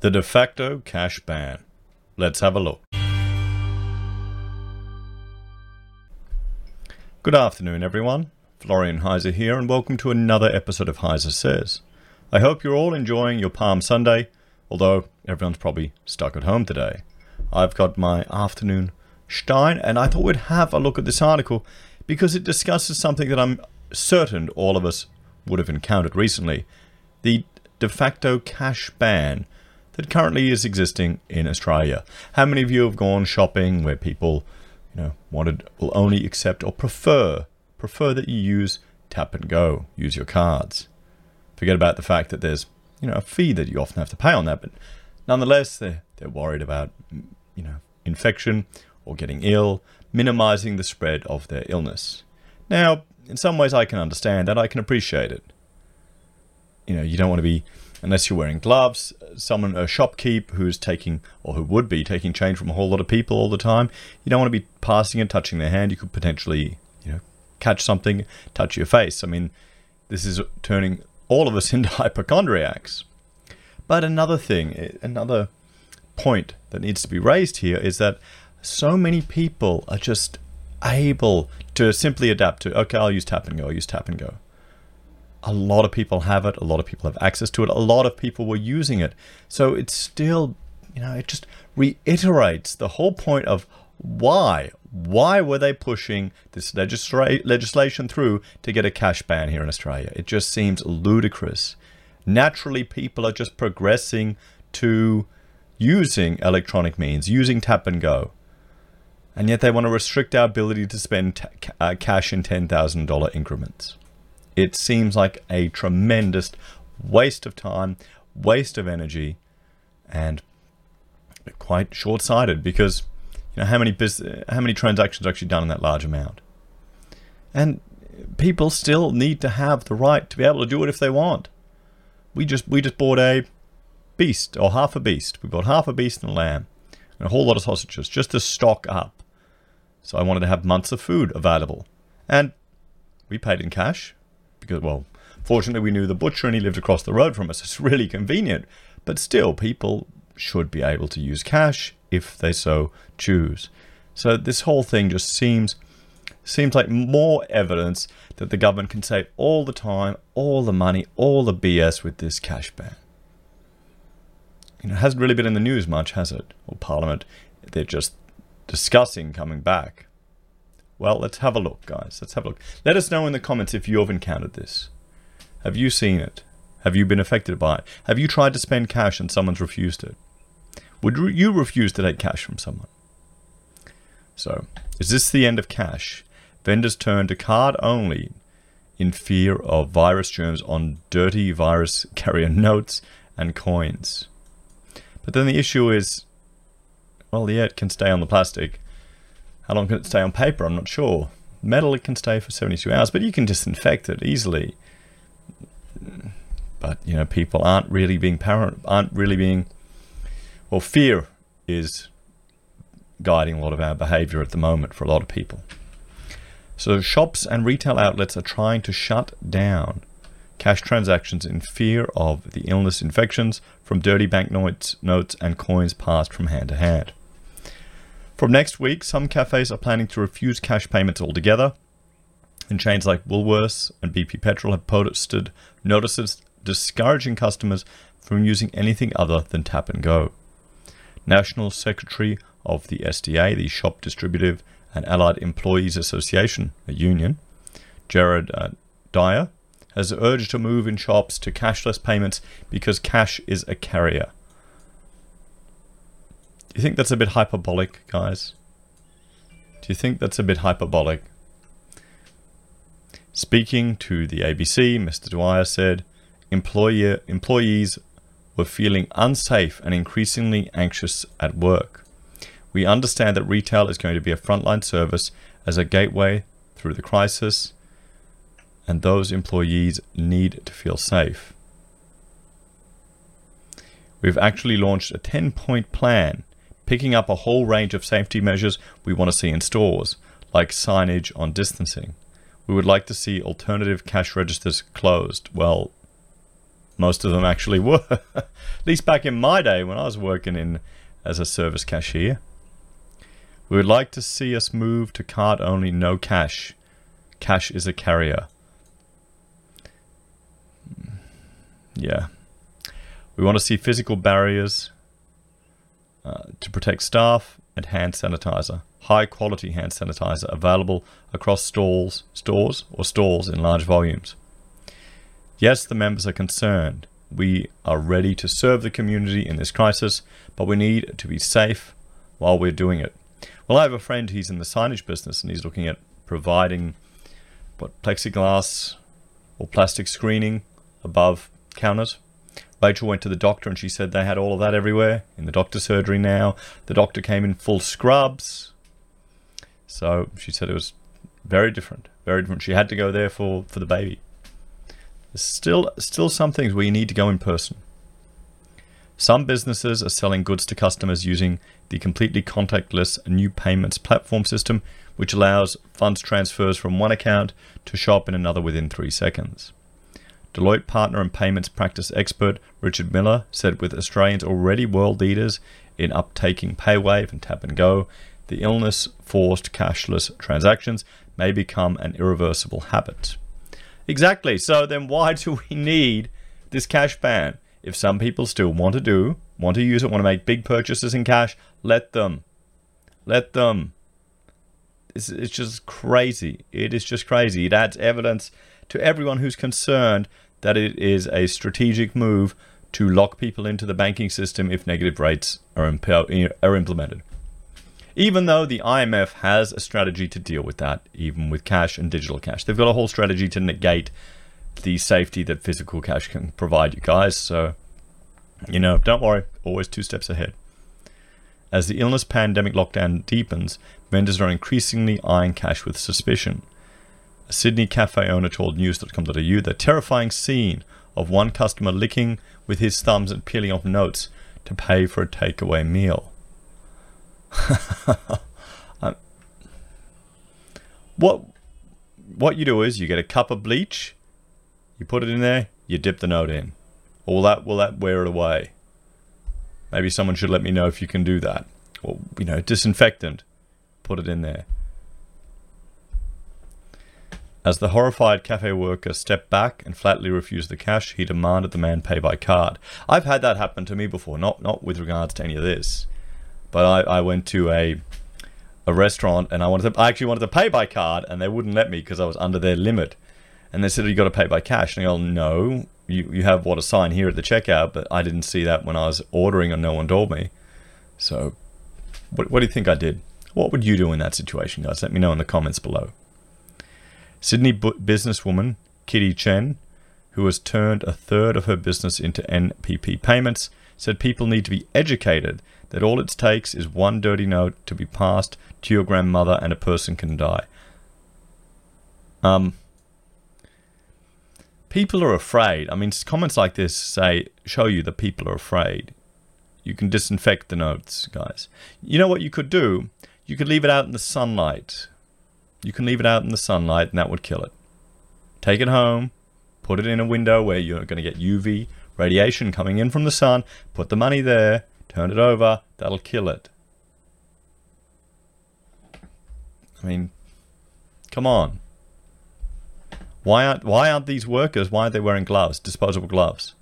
The de facto cash ban. Let's have a look. Good afternoon, everyone. Florian Heiser here, and welcome to another episode of Heiser Says. I hope you're all enjoying your Palm Sunday, although everyone's probably stuck at home today. I've got my afternoon Stein, and I thought we'd have a look at this article because it discusses something that I'm certain all of us would have encountered recently the de facto cash ban that currently is existing in Australia. How many of you have gone shopping where people, you know, wanted will only accept or prefer prefer that you use tap and go, use your cards. Forget about the fact that there's, you know, a fee that you often have to pay on that, but nonetheless they're they're worried about you know, infection or getting ill, minimizing the spread of their illness. Now, in some ways I can understand that, I can appreciate it. You know, you don't want to be unless you're wearing gloves, someone, a shopkeep who's taking, or who would be taking change from a whole lot of people all the time, you don't want to be passing and touching their hand. You could potentially, you know, catch something, touch your face. I mean, this is turning all of us into hypochondriacs. But another thing, eh, another point that needs to be raised here is that so many people are just able to simply adapt to, okay, I'll use tap and go, I'll use tap and go a lot of people have it. A lot of people have access to it. A lot of people were using it. So it's still, you know, it just reiterates the whole point of why. Why were they pushing this legisla- legislation through to get a cash ban here in Australia? It just seems ludicrous. Naturally, people are just progressing to using electronic means, using tap and go. And yet they want to restrict our ability to spend t- uh, cash in $10,000 increments. It seems like a tremendous waste of time, waste of energy, and quite short-sighted because you know how many business, how many transactions are actually done in that large amount, and people still need to have the right to be able to do it if they want. We just we just bought a beast or half a beast. We bought half a beast and a lamb and a whole lot of sausages just to stock up. So I wanted to have months of food available, and we paid in cash because, well, fortunately we knew the butcher and he lived across the road from us. It's really convenient. But still, people should be able to use cash if they so choose. So this whole thing just seems seems like more evidence that the government can save all the time, all the money, all the BS with this cash ban. You know, it hasn't really been in the news much, has it? Or Parliament, they're just discussing coming back. Well, let's have a look, guys. Let's have a look. Let us know in the comments if you've encountered this. Have you seen it? Have you been affected by it? Have you tried to spend cash and someone's refused it? Would you refuse to take cash from someone? So, is this the end of cash? Vendors turn to card only in fear of virus germs on dirty virus carrier notes and coins. But then the issue is, well, yeah, it can stay on the plastic, how long can it stay on paper? I'm not sure. Metal, it can stay for 72 hours, but you can disinfect it easily. But, you know, people aren't really being parent, aren't really being, well, fear is guiding a lot of our behavior at the moment for a lot of people. So shops and retail outlets are trying to shut down cash transactions in fear of the illness infections from dirty banknotes notes and coins passed from hand to hand. From next week, some cafes are planning to refuse cash payments altogether, and chains like Woolworths and BP Petrol have posted notices discouraging customers from using anything other than tap and go. National Secretary of the SDA, the Shop Distributive and Allied Employees Association, a union, Gerard uh, Dwyer, has urged a move in shops to cashless payments because cash is a carrier you think that's a bit hyperbolic, guys? Do you think that's a bit hyperbolic? Speaking to the ABC, Mr. Dwyer said, Employer, employees were feeling unsafe and increasingly anxious at work. We understand that retail is going to be a frontline service as a gateway through the crisis, and those employees need to feel safe. We've actually launched a 10 point plan picking up a whole range of safety measures we want to see in stores, like signage on distancing. We would like to see alternative cash registers closed. Well, most of them actually were. At least back in my day when I was working in as a service cashier. We would like to see us move to card only, no cash. Cash is a carrier. Hmm. Yeah. We want to see physical barriers uh, to protect staff and hand sanitizer. High quality hand sanitizer available across stalls, stores or stalls in large volumes. Yes, the members are concerned. We are ready to serve the community in this crisis, but we need to be safe while we're doing it. Well, I have a friend who's in the signage business and he's looking at providing what plexiglass or plastic screening above counters. Rachel went to the doctor and she said they had all of that everywhere in the doctor's surgery now. The doctor came in full scrubs. So she said it was very different, very different. She had to go there for, for the baby. There's still still some things where you need to go in person. Some businesses are selling goods to customers using the completely contactless new payments platform system, which allows funds transfers from one account to shop in another within three seconds. Deloitte partner and payments practice expert Richard Miller said with Australians already world leaders in uptaking PayWave and Tap and Go, the illness forced cashless transactions may become an irreversible habit. Exactly. So then why do we need this cash ban? If some people still want to do, want to use it, want to make big purchases in cash, let them. Let them. It's, it's just crazy. It is just crazy. It adds evidence to everyone who's concerned that it is a strategic move to lock people into the banking system if negative rates are, are implemented. Even though the IMF has a strategy to deal with that, even with cash and digital cash, they've got a whole strategy to negate the safety that physical cash can provide you guys. So, you know, don't worry, always two steps ahead. As the illness pandemic lockdown deepens, vendors are increasingly eyeing cash with suspicion. A Sydney cafe owner told news.com.au the terrifying scene of one customer licking with his thumbs and peeling off notes to pay for a takeaway meal. um, what what you do is you get a cup of bleach you put it in there, you dip the note in. Will that will that wear it away? Maybe someone should let me know if you can do that. Or you know, disinfectant, put it in there. As the horrified cafe worker stepped back and flatly refused the cash, he demanded the man pay by card. I've had that happen to me before, not not with regards to any of this, but I, I went to a a restaurant and I wanted to I actually wanted to pay by card and they wouldn't let me because I was under their limit. And they said, you got to pay by cash. And I go, no, you, you have what a sign here at the checkout, but I didn't see that when I was ordering and no one told me. So what, what do you think I did? What would you do in that situation, guys? Let me know in the comments below. Sydney bu- businesswoman Kitty Chen, who has turned a third of her business into NPP payments, said people need to be educated that all it takes is one dirty note to be passed to your grandmother and a person can die. Um, people are afraid. I mean, comments like this say show you that people are afraid. You can disinfect the notes, guys. You know what you could do? You could leave it out in the sunlight. You can leave it out in the sunlight, and that would kill it. Take it home, put it in a window where you're going to get UV radiation coming in from the sun. Put the money there, turn it over. That'll kill it. I mean, come on. Why aren't why aren't these workers? Why are they wearing gloves, disposable gloves?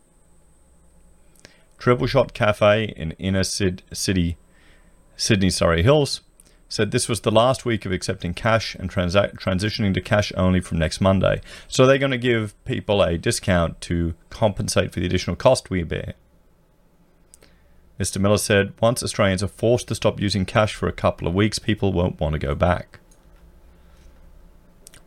Triple Shot Cafe in inner Sid, city, Sydney, Surry Hills, said this was the last week of accepting cash and transa- transitioning to cash only from next Monday. So they're going to give people a discount to compensate for the additional cost we bear. Mr. Miller said, once Australians are forced to stop using cash for a couple of weeks, people won't want to go back.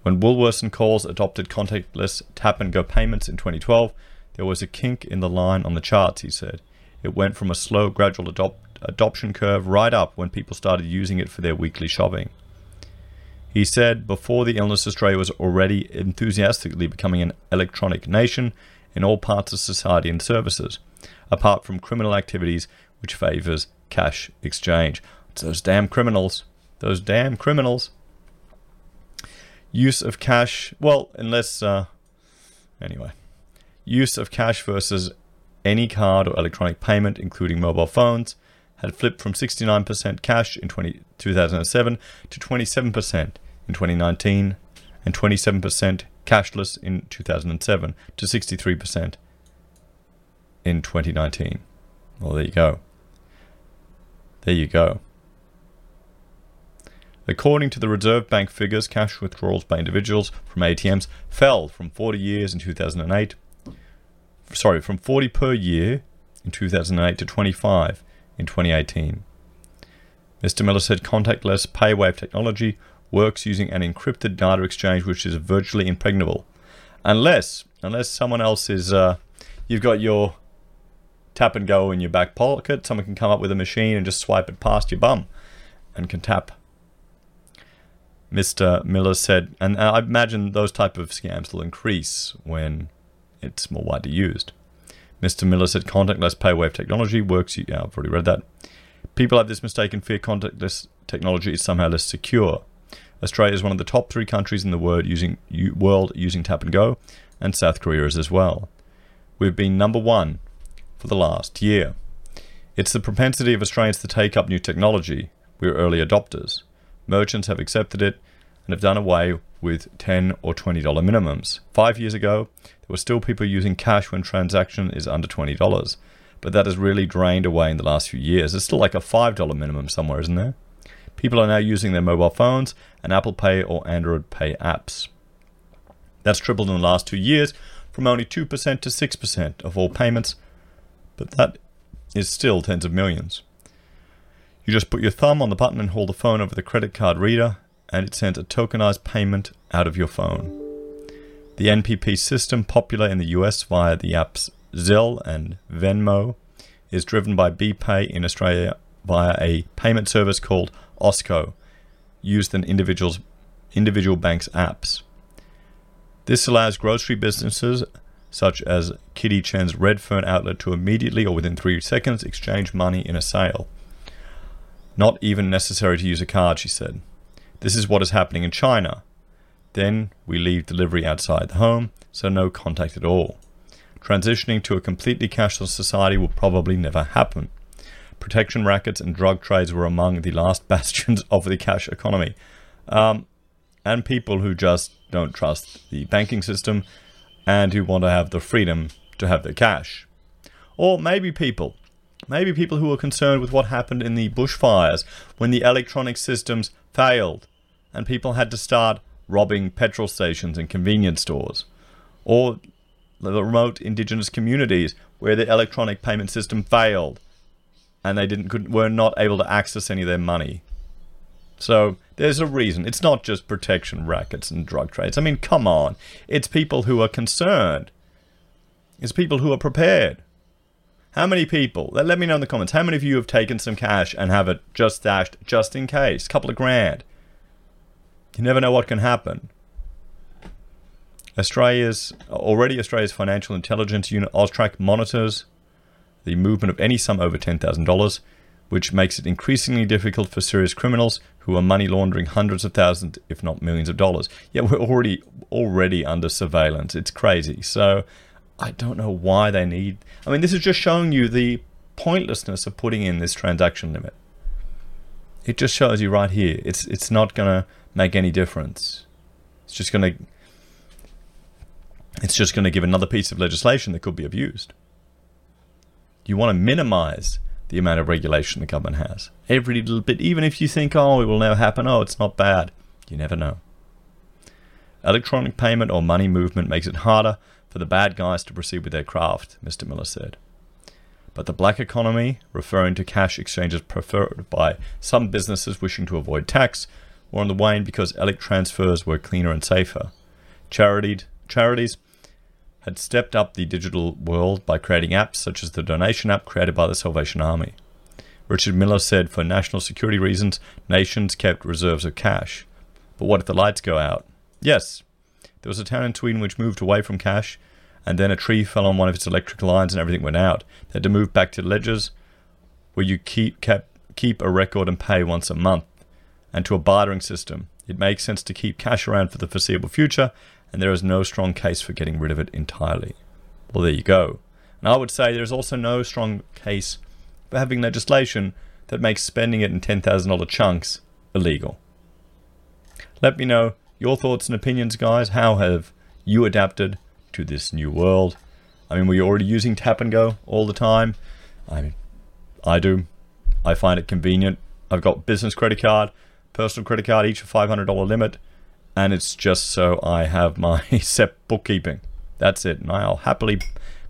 When Woolworths and Coles adopted contactless tap and go payments in 2012, there was a kink in the line on the charts, he said. It went from a slow, gradual adoption curve right up when people started using it for their weekly shopping. He said before the illness, Australia was already enthusiastically becoming an electronic nation in all parts of society and services, apart from criminal activities which favours cash exchange. It's those damn criminals. Those damn criminals use of cash. Well, unless uh, anyway, use of cash versus any card or electronic payment, including mobile phones, had flipped from 69% cash in 20, 2007 to 27% in 2019 and 27% cashless in 2007 to 63% in 2019. Well, there you go. There you go. According to the Reserve Bank figures, cash withdrawals by individuals from ATMs fell from 40 years in 2008, sorry, from 40 per year in 2008 to 25 in 2018. Mr. Miller said contactless PayWave technology works using an encrypted data exchange which is virtually impregnable, unless unless someone else is uh, you've got your tap and go in your back pocket. Someone can come up with a machine and just swipe it past your bum, and can tap Mr. Miller said, and I imagine those type of scams will increase when it's more widely used. Mr. Miller said contactless PayWave technology works. Yeah, I've already read that. People have this mistaken fear contactless technology is somehow less secure. Australia is one of the top three countries in the world using, world using tap and go, and South Korea is as well. We've been number one for the last year. It's the propensity of Australians to take up new technology. We're early adopters. Merchants have accepted it and have done away with 10 or $20 minimums. Five years ago, there were still people using cash when transaction is under $20, but that has really drained away in the last few years. It's still like a $5 minimum somewhere, isn't there? People are now using their mobile phones and Apple Pay or Android Pay apps. That's tripled in the last two years from only 2% to 6% of all payments, but that is still tens of millions. You just put your thumb on the button and hold the phone over the credit card reader, and it sends a tokenized payment out of your phone. The NPP system, popular in the US via the apps Zelle and Venmo, is driven by BPay in Australia via a payment service called Osko, used in individuals, individual banks' apps. This allows grocery businesses such as Kitty Chen's Redfern outlet to immediately or within three seconds exchange money in a sale. Not even necessary to use a card, she said. This is what is happening in China. Then we leave delivery outside the home, so no contact at all. Transitioning to a completely cashless society will probably never happen. Protection rackets and drug trades were among the last bastions of the cash economy. Um, and people who just don't trust the banking system and who want to have the freedom to have their cash. Or maybe people Maybe people who were concerned with what happened in the bushfires when the electronic systems failed and people had to start robbing petrol stations and convenience stores. Or the remote indigenous communities where the electronic payment system failed and they didn't could, were not able to access any of their money. So there's a reason. It's not just protection rackets and drug trades. I mean, come on. It's people who are concerned. It's people who are prepared. How many people, let me know in the comments, how many of you have taken some cash and have it just stashed just in case? A couple of grand. You never know what can happen. Australia's, already Australia's financial intelligence unit, AUSTRAC, monitors the movement of any sum over $10,000, which makes it increasingly difficult for serious criminals who are money laundering hundreds of thousands, if not millions of dollars. Yet we're already already under surveillance. It's crazy. So I don't know why they need. I mean, this is just showing you the pointlessness of putting in this transaction limit. It just shows you right here. It's it's not gonna make any difference. It's just gonna it's just gonna give another piece of legislation that could be abused. You want to minimize the amount of regulation the government has. Every little bit, even if you think, oh, it will never happen, oh, it's not bad. You never know. Electronic payment or money movement makes it harder for the bad guys to proceed with their craft, Mr. Miller said. But the black economy, referring to cash exchanges preferred by some businesses wishing to avoid tax, were on the wane because electronic transfers were cleaner and safer. Charitied, Charities had stepped up the digital world by creating apps such as the donation app created by the Salvation Army. Richard Miller said for national security reasons, nations kept reserves of cash. But what if the lights go out? Yes, there was a town in Sweden which moved away from cash, and then a tree fell on one of its electric lines and everything went out. They had to move back to ledgers where you keep kept, keep a record and pay once a month, and to a bartering system. It makes sense to keep cash around for the foreseeable future, and there is no strong case for getting rid of it entirely. Well, there you go. And I would say there's also no strong case for having legislation that makes spending it in $10,000 chunks illegal. Let me know your thoughts and opinions, guys. How have you adapted to this new world? I mean, were you already using tap and go all the time? I mean, I do. I find it convenient. I've got business credit card, personal credit card, each a $500 limit, and it's just so I have my SEP bookkeeping. That's it. And I'll happily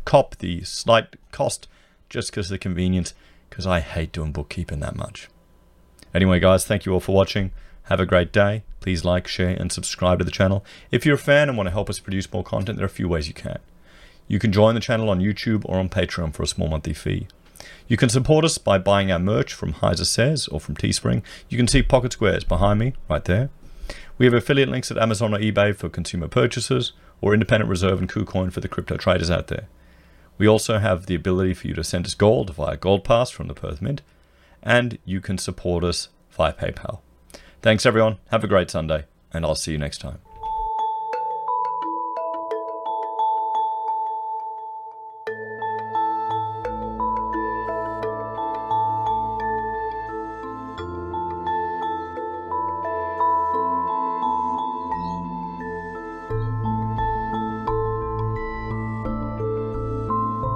cop the slight cost just because of the convenience, because I hate doing bookkeeping that much. Anyway, guys, thank you all for watching. Have a great day. Please like, share, and subscribe to the channel. If you're a fan and want to help us produce more content, there are a few ways you can. You can join the channel on YouTube or on Patreon for a small monthly fee. You can support us by buying our merch from Heiser Says or from Teespring. You can see Pocket Squares behind me, right there. We have affiliate links at Amazon or eBay for consumer purchases, or Independent Reserve and KuCoin for the crypto traders out there. We also have the ability for you to send us gold via Gold Pass from the Perth Mint, and you can support us via PayPal. Thanks, everyone. Have a great Sunday, and I'll see you next time.